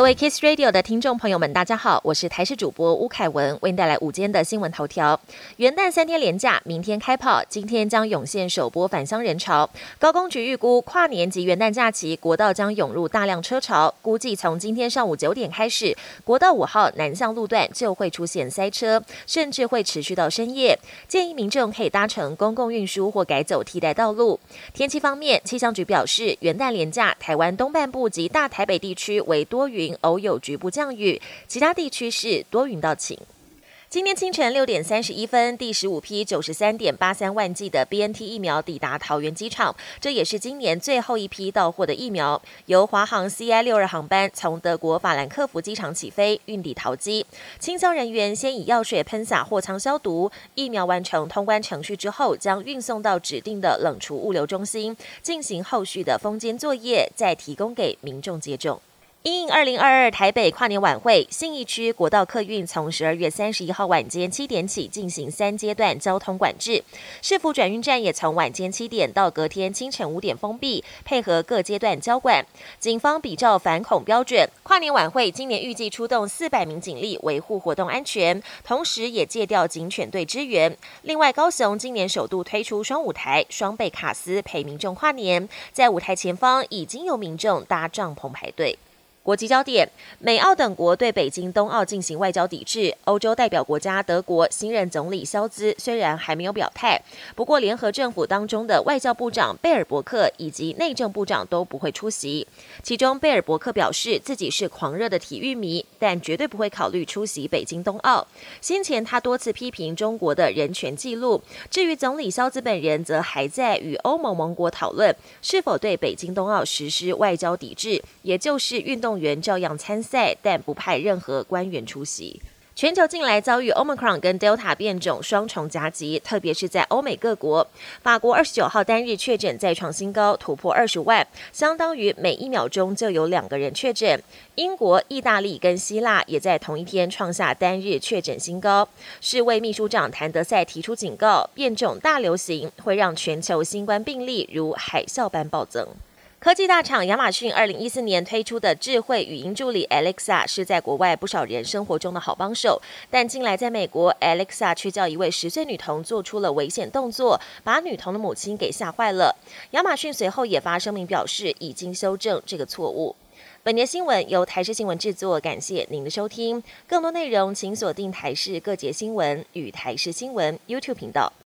各位 Kiss Radio 的听众朋友们，大家好，我是台视主播吴凯文，为您带来午间的新闻头条。元旦三天连假，明天开跑，今天将涌现首波返乡人潮。高工局预估，跨年及元旦假期，国道将涌入大量车潮，估计从今天上午九点开始，国道五号南向路段就会出现塞车，甚至会持续到深夜。建议民众可以搭乘公共运输或改走替代道路。天气方面，气象局表示，元旦连假，台湾东半部及大台北地区为多云。偶有局部降雨，其他地区是多云到晴。今天清晨六点三十一分，第十五批九十三点八三万剂的 B N T 疫苗抵达桃园机场，这也是今年最后一批到货的疫苗。由华航 C I 六二航班从德国法兰克福机场起飞，运抵桃机。清销人员先以药水喷洒货舱消毒，疫苗完成通关程序之后，将运送到指定的冷储物流中心，进行后续的封监作业，再提供给民众接种。因应二零二二台北跨年晚会，信义区国道客运从十二月三十一号晚间七点起进行三阶段交通管制，市府转运站也从晚间七点到隔天清晨五点封闭，配合各阶段交管。警方比照反恐标准，跨年晚会今年预计出动四百名警力维护活动安全，同时也借调警犬队支援。另外，高雄今年首度推出双舞台，双倍卡司陪民众跨年，在舞台前方已经有民众搭帐篷排队。国际焦点：美澳等国对北京冬奥进行外交抵制。欧洲代表国家德国新任总理肖兹虽然还没有表态，不过联合政府当中的外交部长贝尔伯克以及内政部长都不会出席。其中，贝尔伯克表示自己是狂热的体育迷，但绝对不会考虑出席北京冬奥。先前他多次批评中国的人权记录。至于总理肖兹本人，则还在与欧盟盟国讨论是否对北京冬奥实施外交抵制，也就是运动。动员照样参赛，但不派任何官员出席。全球近来遭遇 Omicron 跟 Delta 变种双重夹击，特别是在欧美各国。法国二十九号单日确诊再创新高，突破二十万，相当于每一秒钟就有两个人确诊。英国、意大利跟希腊也在同一天创下单日确诊新高。世卫秘书长谭德赛提出警告，变种大流行会让全球新冠病例如海啸般暴增。科技大厂亚马逊二零一四年推出的智慧语音助理 Alexa 是在国外不少人生活中的好帮手，但近来在美国，Alexa 却叫一位十岁女童做出了危险动作，把女童的母亲给吓坏了。亚马逊随后也发声明表示，已经修正这个错误。本节新闻由台视新闻制作，感谢您的收听。更多内容请锁定台视各节新闻与台视新闻 YouTube 频道。